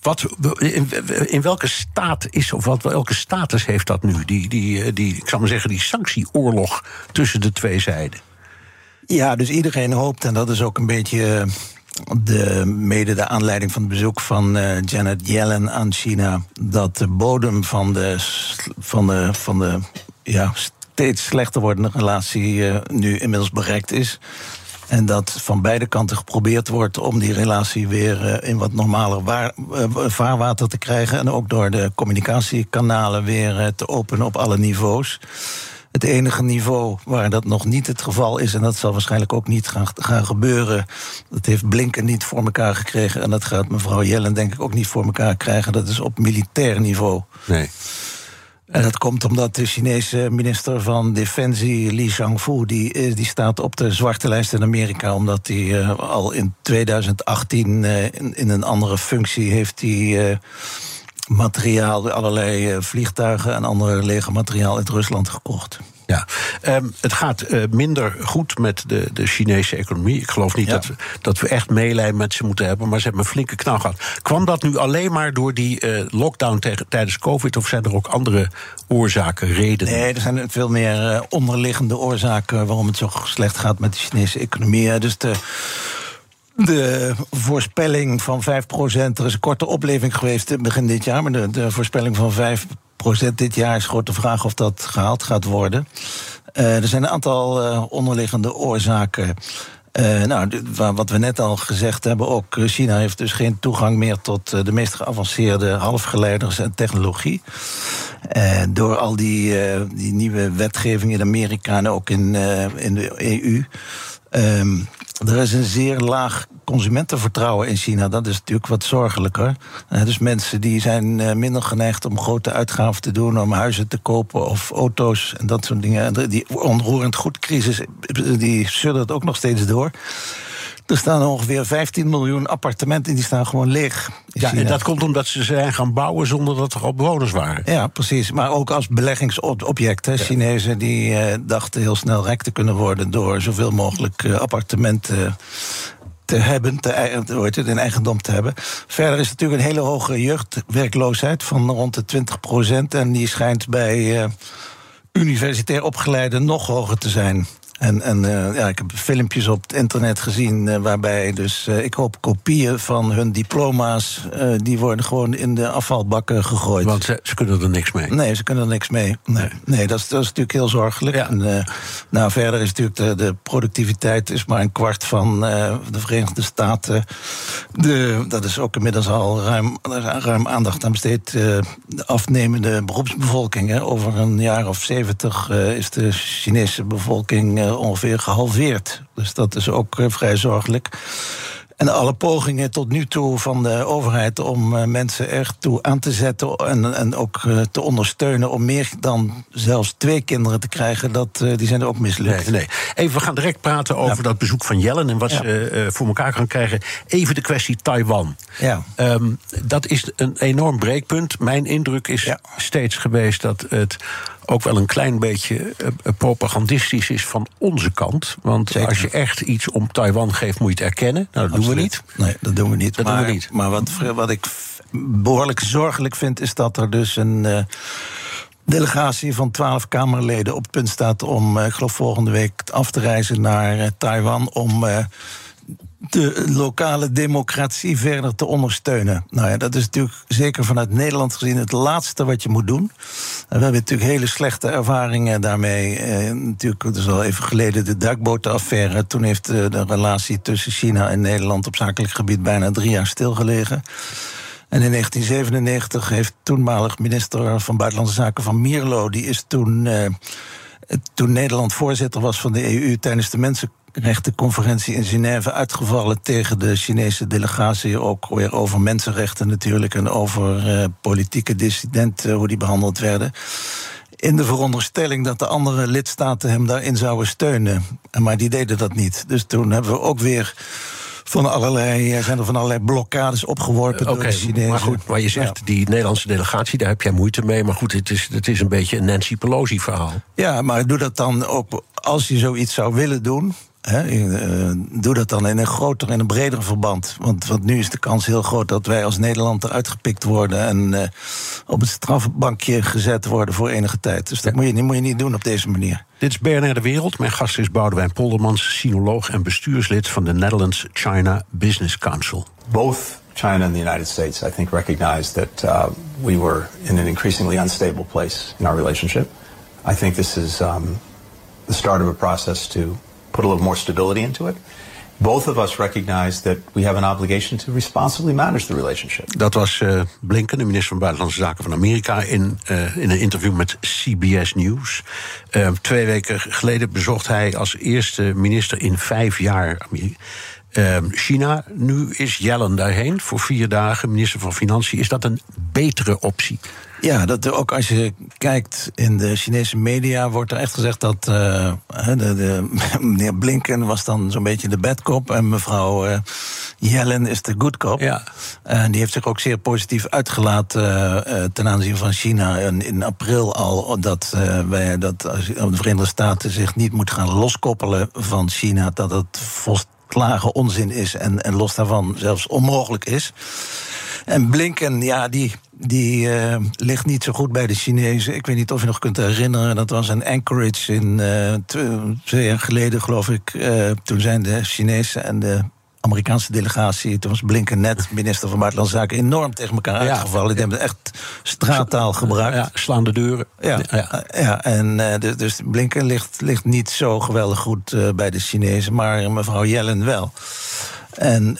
wat, in, in, welke staat is, of wat, welke status heeft dat nu? Die, die, die, ik zal maar zeggen, die sanctieoorlog tussen de twee zijden. Ja, dus iedereen hoopt, en dat is ook een beetje de, mede de aanleiding van het bezoek van uh, Janet Yellen aan China, dat de bodem van de, van de, van de ja, steeds slechter wordende relatie uh, nu inmiddels bereikt is. En dat van beide kanten geprobeerd wordt om die relatie weer uh, in wat normaler vaarwater te krijgen. En ook door de communicatiekanalen weer te openen op alle niveaus. Het enige niveau waar dat nog niet het geval is, en dat zal waarschijnlijk ook niet gaan, gaan gebeuren, dat heeft Blinken niet voor elkaar gekregen. En dat gaat mevrouw Jellen denk ik ook niet voor elkaar krijgen. Dat is op militair niveau. Nee. En dat komt omdat de Chinese minister van Defensie, Li Shangfu, die, eh, die staat op de zwarte lijst in Amerika. Omdat hij uh, al in 2018 uh, in, in, een andere functie heeft hij materiaal, allerlei vliegtuigen en andere legermateriaal uit Rusland gekocht. Ja, um, het gaat uh, minder goed met de, de Chinese economie. Ik geloof niet ja. dat, we, dat we echt meelijden met ze moeten hebben, maar ze hebben een flinke knal gehad. Kwam dat nu alleen maar door die uh, lockdown tegen, tijdens COVID, of zijn er ook andere oorzaken, redenen? Nee, er zijn veel meer uh, onderliggende oorzaken waarom het zo slecht gaat met de Chinese economie. Dus de de voorspelling van 5%, er is een korte opleving geweest begin dit jaar, maar de, de voorspelling van 5% dit jaar is grote vraag of dat gehaald gaat worden. Uh, er zijn een aantal uh, onderliggende oorzaken. Uh, nou, wat we net al gezegd hebben, ook China heeft dus geen toegang meer tot de meest geavanceerde halfgeleiders en technologie. Door al die, die nieuwe wetgeving in Amerika en ook in, in de EU. Um, er is een zeer laag consumentenvertrouwen in China. Dat is natuurlijk wat zorgelijker. Uh, dus mensen die zijn uh, minder geneigd om grote uitgaven te doen, om huizen te kopen of auto's en dat soort dingen. En die onroerend goedcrisis, die suddert ook nog steeds door. Er staan ongeveer 15 miljoen appartementen die staan gewoon leeg. Ja, en dat komt omdat ze zijn gaan bouwen zonder dat er al bewoners waren. Ja, precies. Maar ook als beleggingsobject. Hè. Ja. Chinezen die uh, dachten heel snel rijk te kunnen worden door zoveel mogelijk uh, appartementen te hebben, te, het, in eigendom te hebben. Verder is natuurlijk een hele hoge jeugdwerkloosheid van rond de 20 procent. En die schijnt bij. Uh, universitair opgeleiden nog hoger te zijn. En, en uh, ja, ik heb filmpjes op het internet gezien uh, waarbij dus uh, ik hoop kopieën van hun diploma's die worden gewoon in de afvalbakken gegooid. Want ze, ze, kunnen er niks mee. Nee, ze kunnen er niks mee. Nee, nee dat, is, dat is natuurlijk heel zorgelijk. Ja. En, nou, verder is natuurlijk de, de, productiviteit is maar een kwart van de Verenigde Staten. De, dat is ook inmiddels al ruim, ruim aandacht aan besteed. de afnemende beroepsbevolking. Hè. Over een jaar of zeventig is de Chinese bevolking ongeveer gehalveerd. Dus dat is ook eh, vrij zorgelijk. En alle pogingen tot nu toe van de overheid om uh, mensen echt toe aan te zetten en, en ook te ondersteunen om meer dan zelfs twee kinderen te krijgen, dat, die zijn er ook mislukt. Nee, nee. Even, we gaan direct praten over ja. dat bezoek van Jellen en wat ja. ze voor elkaar kan krijgen. Even de kwestie Taiwan. Ja. Um, dat is een enorm breekpunt. Mijn indruk is ja. steeds geweest dat het ook wel een klein beetje propagandistisch is van onze kant. Want Zeker. als je echt iets om Taiwan geeft, moet je het erkennen. Nou, dat Absoluut. doen we niet. Nee, dat doen we niet. Dat maar, doen we niet. Maar wat, wat ik behoorlijk zorgelijk vind, is dat er dus een. Uh, delegatie van twaalf Kamerleden op het punt staat om, ik geloof volgende week, af te reizen naar Taiwan om uh, de lokale democratie verder te ondersteunen. Nou ja, dat is natuurlijk zeker vanuit Nederland gezien het laatste wat je moet doen. We hebben natuurlijk hele slechte ervaringen daarmee. Eh, natuurlijk, het is al even geleden de duikbotenaffaire. Toen heeft de, de relatie tussen China en Nederland op zakelijk gebied bijna drie jaar stilgelegen. En in 1997 heeft toenmalig minister van Buitenlandse Zaken van Mierlo, die is toen, uh, toen Nederland voorzitter was van de EU tijdens de mensenrechtenconferentie in Genève uitgevallen tegen de Chinese delegatie. Ook weer over mensenrechten natuurlijk en over uh, politieke dissidenten, hoe die behandeld werden. In de veronderstelling dat de andere lidstaten hem daarin zouden steunen. Maar die deden dat niet. Dus toen hebben we ook weer van allerlei, zijn er van allerlei blokkades opgeworpen door de Chinezen. maar goed, maar je zegt Ja. die Nederlandse delegatie, daar heb jij moeite mee. Maar goed, het is, het is een beetje een Nancy Pelosi verhaal. Ja, maar doe dat dan ook als je zoiets zou willen doen. Hè, eh, doe dat dan in een groter en een breder verband. Want, want nu is de kans heel groot dat wij als Nederland eruit gepikt worden en eh, op het strafbankje gezet worden voor enige tijd. Dus dat moet, je, niet- moet je niet doen op deze manier. Dit is BNR De Wereld. Mijn gast is Boudewijn Poldermans, sinoloog en bestuurslid van de Netherlands China Business Council. both China and the United States, I think, recognized that uh, we were in an increasingly unstable place in our relationship. I think this is um, the start of a process to put a little more stability into it. Both of us recognize that we have an obligation to responsibly manage the relationship. Dat was eh, Blinken, de minister van Buitenlandse Zaken van Amerika, in, eh, in een interview met CBS News. Eh, twee weken geleden bezocht hij als eerste minister in vijf jaar Ameri- eh, China. Nu is Yellen daarheen voor vier dagen, minister van Financiën. Is dat een betere optie? Ja, dat ook als je kijkt in de Chinese media, wordt er echt gezegd dat eh, de, de, meneer Blinken was dan zo'n beetje de bad cop en mevrouw eh, Yellen is de good cop. Ja. En die heeft zich ook zeer positief uitgelaten eh, ten aanzien van China. En in april al dat, wij, dat als de Verenigde Staten zich niet moet gaan loskoppelen van China, dat het volslagen onzin is en, en los daarvan zelfs onmogelijk is. En Blinken, ja, die, die eh, ligt niet zo goed bij de Chinezen. Ik weet niet of je nog kunt herinneren, dat was in Anchorage in eh, tw- twee jaar geleden, geloof ik. Eh, toen zijn de Chinese en de Amerikaanse delegatie, toen was Blinken net minister van Buitenlandse Zaken, enorm tegen elkaar Ja. uitgevallen. Die hebben echt straattaal gebruikt. Ja, slaande deuren. Ja, ja. ja en dus, Blinken ligt, ligt niet zo geweldig goed bij de Chinezen, maar mevrouw Yellen wel. En,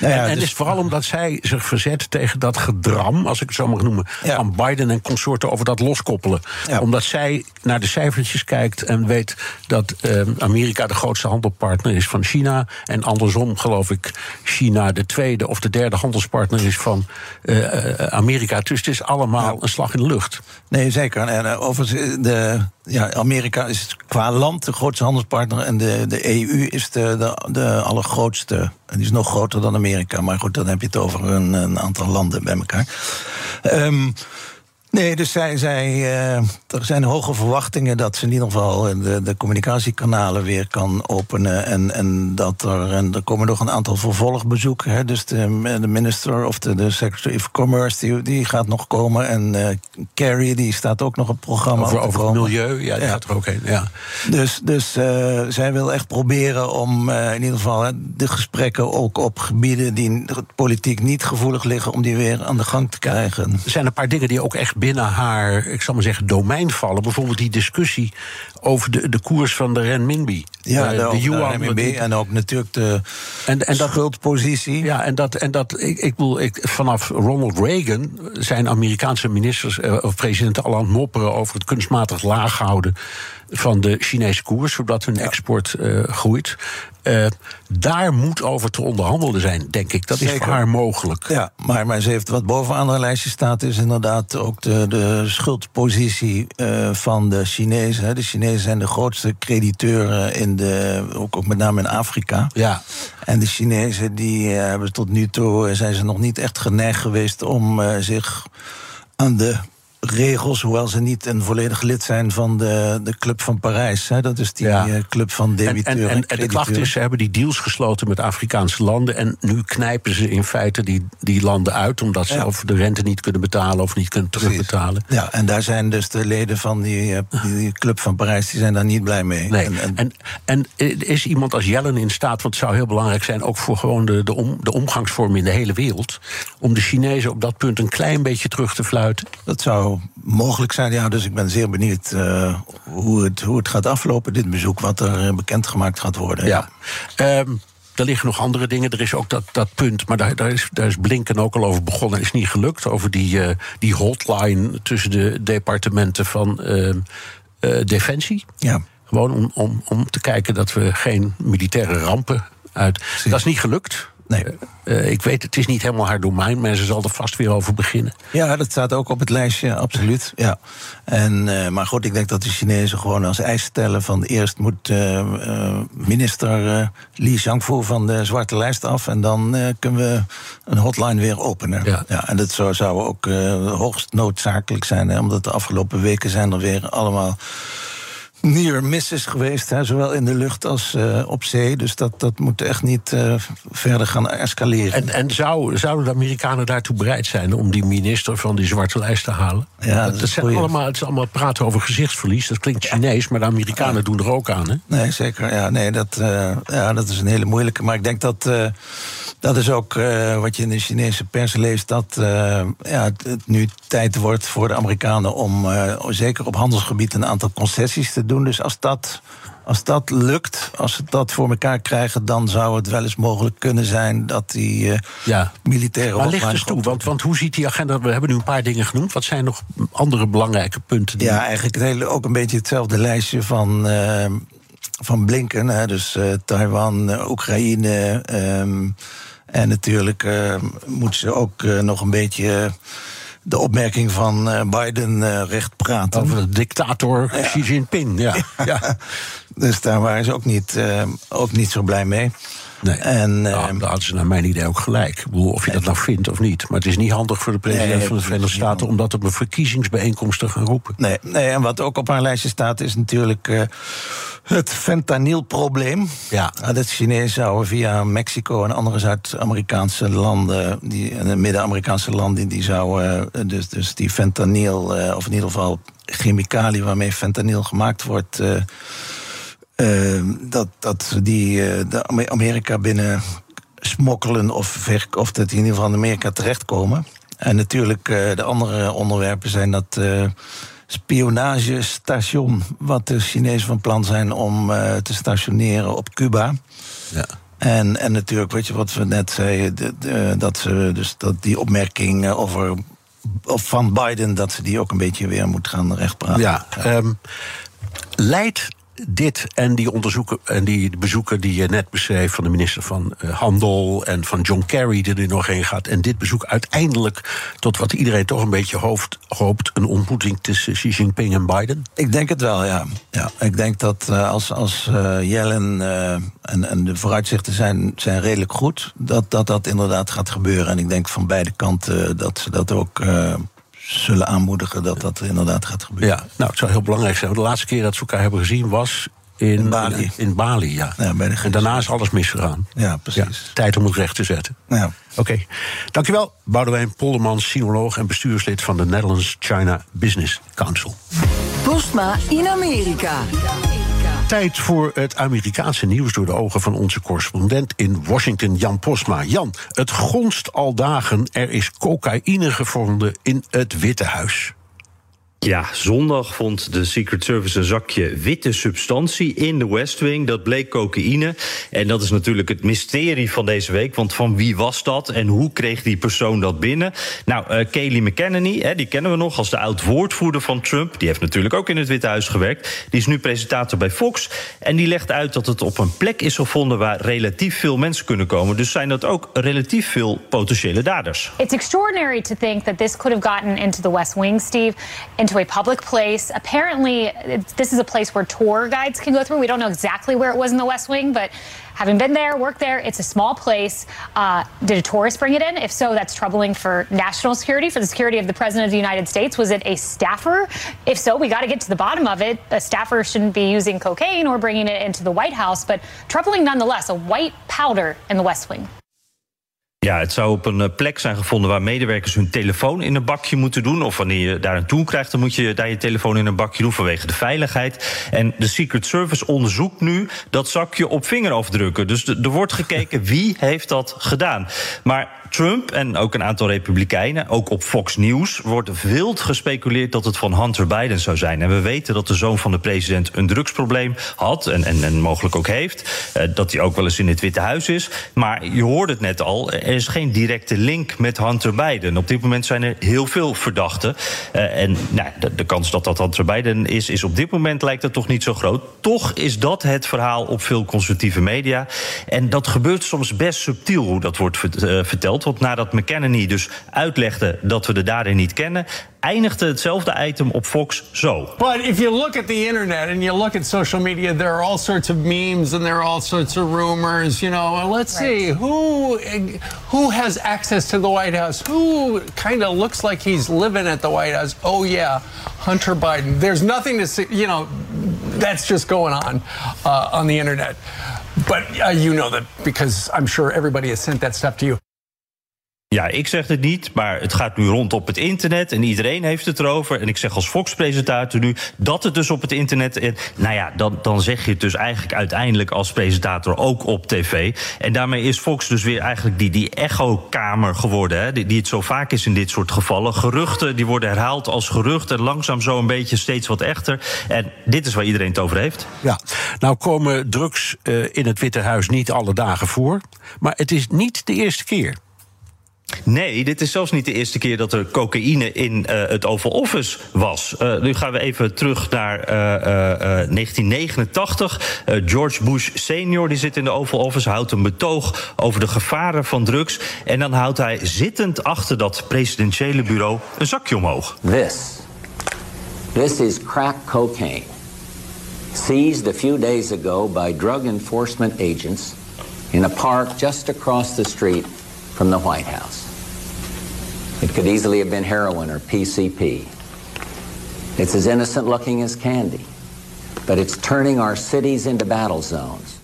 nou ja, en en dus- is vooral omdat zij zich verzet tegen dat gedram, als ik het zo mag noemen, Ja. van Biden en consorten over dat loskoppelen. Ja. Omdat zij naar de cijfertjes kijkt en weet dat eh, Amerika de grootste handelpartner is van China. En andersom geloof ik China de tweede of de derde handelspartner is van eh, eh, Amerika. Dus het is allemaal een slag in de lucht. Nee, zeker. En uh, overigens, de, ja, Amerika is qua land de grootste handelspartner. En de, de EU is de, de, de allergrootste. En die is nog groter dan Amerika. Maar goed, dan heb je het over een, een aantal landen bij elkaar. Um, Nee, dus zij, zij, uh, er zijn hoge verwachtingen dat ze in ieder geval de, de communicatiekanalen weer kan openen. En, en dat er, en er komen nog een aantal vervolgbezoeken. Hè. Dus de, de minister of de, de Secretary of Commerce die, die gaat nog komen. En uh, Kerry die staat ook nog op het programma. Over, over het milieu, ja, die ja. gaat er ook heen. Ja. Dus, dus uh, zij wil echt proberen om in ieder geval de gesprekken ook op gebieden die politiek niet gevoelig liggen, om die weer aan de gang te krijgen. Er zijn een paar dingen die ook echt binnen haar, ik zal maar zeggen, domein vallen. Bijvoorbeeld die discussie over de, de koers van de renminbi. Ja, de, de yuan. renminbi en ook natuurlijk de en, en dat, schuldpositie. Ja, en dat, en dat ik, ik bedoel, ik, vanaf Ronald Reagan zijn Amerikaanse ministers eh, of presidenten al aan het mopperen over het kunstmatig laag houden van de Chinese koers, zodat hun export uh, groeit. Uh, daar moet over te onderhandelen zijn, denk ik. Dat Zeker. is voor haar mogelijk. Ja, maar, maar ze heeft wat bovenaan haar lijstje staat, is inderdaad ook de, de schuldpositie uh, van de Chinezen. De Chinezen zijn de grootste crediteuren in de, ook, ook met name in Afrika. Ja. En de Chinezen die hebben tot nu toe zijn ze nog niet echt geneigd geweest om zich aan de regels, hoewel ze niet een volledig lid zijn van de, de Club van Parijs. Hè. Dat is die ja. Eh, club van debiteuren. En, en, en, de klacht is, ze hebben die deals gesloten met Afrikaanse landen... en nu knijpen ze in feite die, die landen uit... omdat ze ja. of de rente niet kunnen betalen of niet kunnen terugbetalen. Ja, en daar zijn dus de leden van die, eh, die Club van Parijs... die zijn daar niet blij mee. Nee. En, en, en, is iemand als Jellen in staat... want het zou heel belangrijk zijn, ook voor gewoon de, de, om, de omgangsvorm in de hele wereld... om de Chinezen op dat punt een klein beetje terug te fluiten? Dat zou mogelijk zijn. Ja, dus ik ben zeer benieuwd uh, hoe, het, hoe het gaat aflopen, dit bezoek, wat er uh, bekendgemaakt gaat worden. Ja. ja. Um, er liggen nog andere dingen. Er is ook dat, dat punt, maar daar, daar, is, daar is Blinken ook al over begonnen. Is niet gelukt. Over die, uh, die hotline tussen de departementen van Defensie. Ja. Gewoon om, om, om te kijken dat we geen militaire rampen uit. Precies. Dat is niet gelukt. Nee. Uh, ik weet, het is niet helemaal haar domein, maar ze zal er vast weer over beginnen. Ja, dat staat ook op het lijstje, absoluut. Ja. En, uh, maar goed, ik denk dat de Chinezen gewoon als eis stellen van eerst moet uh, minister Li Zhangfu van de zwarte lijst af en dan kunnen we een hotline weer openen. Ja. ja en dat zou, zou ook hoogst noodzakelijk zijn, hè, omdat de afgelopen weken zijn er weer allemaal near misses geweest, hè, zowel in de lucht als uh, op zee. Dus dat, dat moet echt niet uh, verder gaan escaleren. En, en zou, zouden de Amerikanen daartoe bereid zijn om die minister van die zwarte lijst te halen? Ja, dat, dat zijn allemaal, het is allemaal praten over gezichtsverlies. Dat klinkt Chinees, maar de Amerikanen ja. doen er ook aan. Hè? Nee, zeker. Ja, nee, dat, uh, ja, dat is een hele moeilijke. Maar ik denk dat dat is ook wat je in de Chinese pers leest, dat ja, het, het, nu tijd wordt voor de Amerikanen om zeker op handelsgebied een aantal concessies te doen. Dus als dat, als dat lukt, als ze dat voor elkaar krijgen, dan zou het wel eens mogelijk kunnen zijn dat die uh, ja. militaire. Maar ligt dus toe, want, want hoe ziet die agenda? We hebben nu een paar dingen genoemd. Wat zijn nog andere belangrijke punten? Die... Ja, eigenlijk het hele, ook een beetje hetzelfde lijstje van. Uh, van Blinken, hè, dus uh, Taiwan, Oekraïne. Um, en natuurlijk moeten ze ook nog een beetje de opmerking van uh, Biden uh, recht praten. Over de dictator ja. Xi Jinping, ja. ja. Dus daar waren ze ook niet, uh, ook niet zo blij mee. Nee, en, nou, daar hadden ze naar mijn idee ook gelijk. Ik bedoel, of je dat nou vindt of niet. Maar het is niet handig voor de president nee, van de Verenigde Staten... om dat op een verkiezingsbijeenkomst te gaan roepen. Nee, nee en wat ook op haar lijstje staat is natuurlijk... Uh, het fentanylprobleem. Ja. Dat Chinezen zouden via Mexico en andere Zuid-Amerikaanse landen... Die, en Midden-Amerikaanse landen, die zouden... Dus, dus die fentanyl, of in ieder geval chemicaliën waarmee fentanyl gemaakt wordt... Uh, dat, dat die uh, de Amerika binnen smokkelen of, of dat die in ieder geval in Amerika terechtkomen. En natuurlijk uh, de andere onderwerpen zijn dat spionagestation, wat de Chinezen van plan zijn om te stationeren op Cuba. Ja. En, en natuurlijk, weet je wat we net zeiden, de, de, dat ze dus dat die opmerking over of van Biden, dat ze die ook een beetje weer moet gaan rechtpraten. Ja, um, leidt dit en die onderzoeken en die bezoeken die je net beschreef van de minister van uh, Handel en van John Kerry, die er nog heen gaat, en dit bezoek uiteindelijk tot wat iedereen toch een beetje hoofd, hoopt: een ontmoeting tussen Xi Jinping en Biden? Ik denk het wel, ja. ja ik denk dat uh, als, als uh, Yellen en, en de vooruitzichten zijn, zijn redelijk goed, dat, dat dat inderdaad gaat gebeuren. En ik denk van beide kanten dat ze dat ook zullen aanmoedigen dat dat inderdaad gaat gebeuren. Ja, nou, het zou heel belangrijk zijn. De laatste keer dat ze elkaar hebben gezien was in, Bali. In, Bali, ja. Ja, bij de en daarna is alles misgegaan. Ja, precies. tijd om het recht te zetten. Ja. Oké, dankjewel. Boudewijn Polderman, sinoloog en bestuurslid van de Netherlands China Business Council. Postma in Amerika. Tijd voor het Amerikaanse nieuws door de ogen van onze correspondent in Washington, Jan Posma. Jan, het gonst al dagen. Er is cocaïne gevonden in het Witte Huis. Ja, zondag vond de Secret Service een zakje witte substantie in de West Wing. Dat bleek cocaïne. En dat is natuurlijk het mysterie van deze week. Want van wie was dat en hoe kreeg die persoon dat binnen? Nou, uh, Kayleigh McEnany, hè, die kennen we nog als de oud-woordvoerder van Trump. Die heeft natuurlijk ook in het Witte Huis gewerkt. Die is nu presentator bij Fox. En die legt uit dat het op een plek is gevonden waar relatief veel mensen kunnen komen. Dus zijn dat ook relatief veel potentiële daders. It's extraordinary to think that this could have gotten into the West Wing, Steve. Into a public place. Apparently, this is a place where tour guides can go through. We don't know exactly where it was in the West Wing, but having been there, worked there, it's a small place. Uh, did a tourist bring it in? If so, that's troubling for national security, for the security of the President of the United States. Was it a staffer? If so, we got to get to the bottom of it. A staffer shouldn't be using cocaine or bringing it into the White House, but troubling nonetheless. A white powder in the West Wing. Ja, het zou op een plek zijn gevonden waar medewerkers hun telefoon in een bakje moeten doen. Of wanneer je daar een tool krijgt, dan moet je daar je telefoon in een bakje doen vanwege de veiligheid. En de Secret Service onderzoekt nu dat zakje op vingerafdrukken. Dus er wordt gekeken wie heeft dat gedaan. Maar Trump en ook een aantal republikeinen, ook op Fox News, wordt wild gespeculeerd dat het van Hunter Biden zou zijn. En we weten dat de zoon van de president een drugsprobleem had en, en, en mogelijk ook heeft. Uh, dat hij ook wel eens in het Witte Huis is. Maar je hoorde het net al, er is geen directe link met Hunter Biden. Op dit moment zijn er heel veel verdachten. Uh, en nou, de, kans dat dat Hunter Biden is, is op dit moment lijkt het toch niet zo groot. Toch is dat het verhaal op veel conservatieve media. En dat gebeurt soms best subtiel hoe dat wordt uh, verteld. Want nadat McKenney dus uitlegde dat we de dader niet kennen, eindigde hetzelfde item op Fox zo. But if you look at the internet and you look at social media, there are all sorts of memes and there are all sorts of rumors. You know, let's right. see who who has access to the White House. Who kind of looks like he's living at the White House. Oh yeah, Hunter Biden. There's nothing to see. You know, that's just going on uh, on the internet. But uh, you know that because I'm sure everybody has sent that stuff to you. Ja, ik zeg het niet, maar het gaat nu rond op het internet en iedereen heeft het erover. En ik zeg als Fox-presentator nu dat het dus op het internet. En, nou ja, dan, dan zeg je het dus eigenlijk uiteindelijk als presentator ook op tv. En daarmee is Fox dus weer eigenlijk die, die echo-kamer geworden, hè, die, die het zo vaak is in dit soort gevallen. Geruchten die worden herhaald als geruchten, langzaam zo een beetje steeds wat echter. En dit is waar iedereen het over heeft. Ja, nou komen drugs uh, in het Witte Huis niet alle dagen voor, maar het is niet de eerste keer. Nee, dit is zelfs niet de eerste keer dat er cocaïne in uh, het Oval Office was. Uh, nu gaan we even terug naar uh, 1989. George Bush senior die zit in de Oval Office, houdt een betoog over de gevaren van drugs. En dan houdt hij zittend achter dat presidentiële bureau een zakje omhoog. This, this is crack cocaine. Seized a few days ago by drug enforcement agents in a park just across the street from the White House. It could easily have been heroin or PCP. It's as innocent looking as candy, but it's turning our cities into battle zones.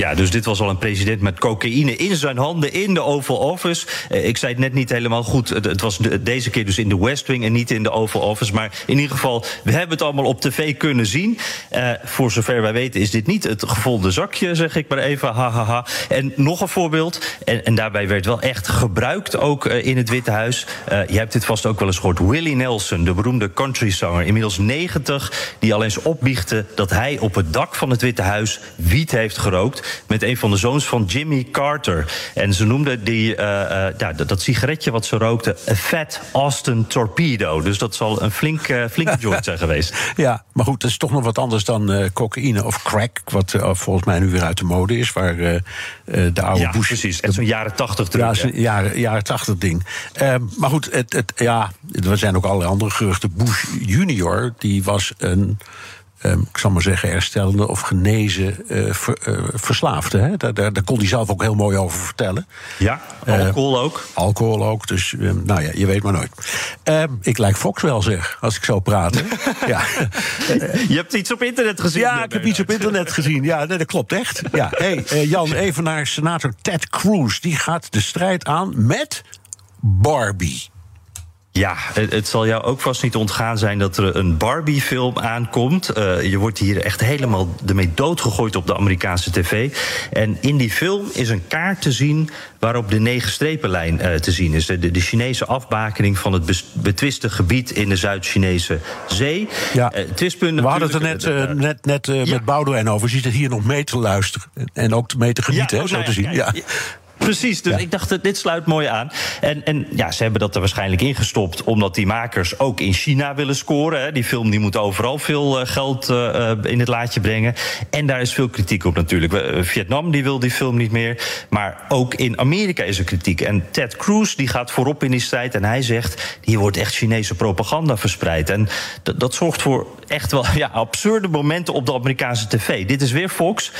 Ja, dus dit was al een president met cocaïne in zijn handen in de Oval Office. Uh, ik zei het net niet helemaal goed. Het, was de, deze keer dus in de West Wing en niet in de Oval Office. Maar in ieder geval, we hebben het allemaal op tv kunnen zien. Uh, voor zover wij weten is dit niet het gevonden zakje, zeg ik maar even. Ha, ha, ha. En nog een voorbeeld. En, en daarbij werd wel echt gebruikt, ook uh, in het Witte Huis. je hebt dit vast ook wel eens gehoord. Willie Nelson, de beroemde countryzanger, inmiddels 90... die al eens opbiechte dat hij op het dak van het Witte Huis wiet heeft gerookt met een van de zoons van Jimmy Carter. En ze noemden die, uh, uh, ja, dat, dat, sigaretje wat ze rookten... een Fat Austin Torpedo. Dus dat zal een flink, uh, flinke joint zijn geweest. Ja, maar goed, dat is toch nog wat anders dan cocaïne of crack... wat volgens mij nu weer uit de mode is, waar de oude ja, Bush... precies, zo'n jaren tachtig Ja, zo'n jaren, jaren tachtig ding. Ehm, maar goed, het, het, ja, er zijn ook allerlei andere geruchten. Bush junior, die was een... ehm, ik zal maar zeggen, herstellende of genezen eh, ver- eh, verslaafden. Hè? Daar, daar, daar kon hij zelf ook heel mooi over vertellen. Ja, alcohol ook. Alcohol ook, dus ehm, nou ja, je weet maar nooit. Ehm, ik lijk Fox wel, zeg, als ik zo praat. ja. Je hebt iets op internet gezien. Ja, ik heb iets op internet gezien. Ja, nee, dat klopt echt. Ja. Hey, eh, Jan, even naar senator Ted Cruz. Die gaat de strijd aan met Barbie. Ja, het, het zal jou ook vast niet ontgaan zijn dat er een Barbie-film aankomt. Eh, je wordt hier echt helemaal ermee doodgegooid op de Amerikaanse tv. En in die film is een kaart te zien waarop de negen strepenlijn eh, te zien is. De, de, Chinese afbakening van het betwiste gebied in de Zuid-Chinese zee. Ja. Twistpunt We hadden het er net, net, net eh, met Boudewijn over. Je zit er hier nog mee te luisteren. En ook mee te genieten, Ja, hè, oh, zo nou te ja, zien. Ja. Precies, dus ik dacht, eh, dit sluit mooi aan. En, en ja, ze hebben dat er waarschijnlijk ingestopt... omdat die makers ook in China willen scoren. Hè. Die film die moet overal veel eh, geld eh, in het laadje brengen. En daar is veel kritiek op natuurlijk. Vietnam die wil die film niet meer. Maar ook in Amerika is er kritiek. En Ted Cruz die gaat voorop in die strijd. En hij zegt, hier wordt echt Chinese propaganda verspreid. En dat, dat zorgt voor echt wel ja, absurde momenten op de Amerikaanse tv. Dit is weer Fox,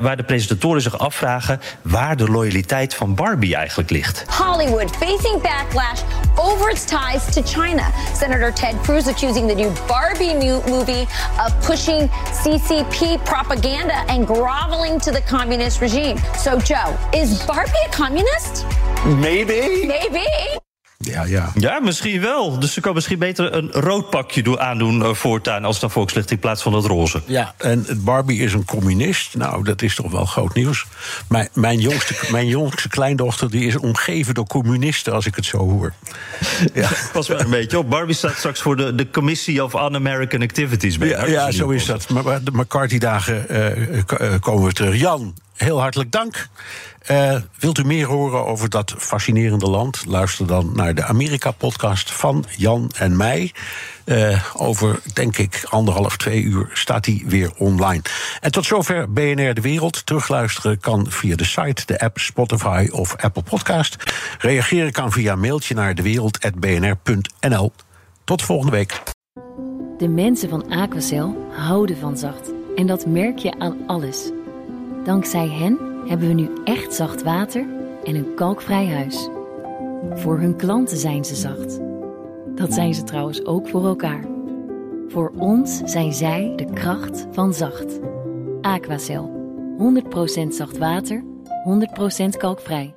waar de presentatoren zich afvragen... waar de loyaliteit van Barbie eigenlijk ligt. Hollywood facing backlash over its ties to China. Senator Ted Cruz accusing the new Barbie movie of pushing CCP propaganda and groveling to the communist regime. So, Joe, is Barbie a communist? Maybe. Maybe. Ja, ja. Ja, misschien wel. Dus ze kan misschien beter een rood pakje doen, aandoen eh, voortaan... als het ligt in plaats van dat roze. Ja, en Barbie is een communist. Nou, dat is toch wel groot nieuws. Mijn, mijn, jongste, mijn jongste kleindochter die is omgeven door communisten, als ik het zo hoor. Ja, Pas maar een beetje op. Barbie staat straks voor de, de Commissie of Un-American Activities. bij ja, ja zo is dat. Maar maar de McCarthy-dagen eh, eh, komen we terug. Jan, heel hartelijk dank. Eh, wilt u meer horen over dat fascinerende land? Luister dan naar de Amerika-podcast van Jan en mij. Eh, over, denk ik, anderhalf, twee uur staat die weer online. En tot zover BNR De Wereld. Terugluisteren kan via de site, de app, Spotify of Apple Podcast. Reageren kan via mailtje naar dewereld.bnr.nl. Tot volgende week. De mensen van Aquacel houden van zacht. En dat merk je aan alles. Dankzij hen hebben we nu echt zacht water en een kalkvrij huis. Voor hun klanten zijn ze zacht. Dat zijn ze trouwens ook voor elkaar. Voor ons zijn zij de kracht van zacht. Aquacel. 100% zacht water, 100% kalkvrij.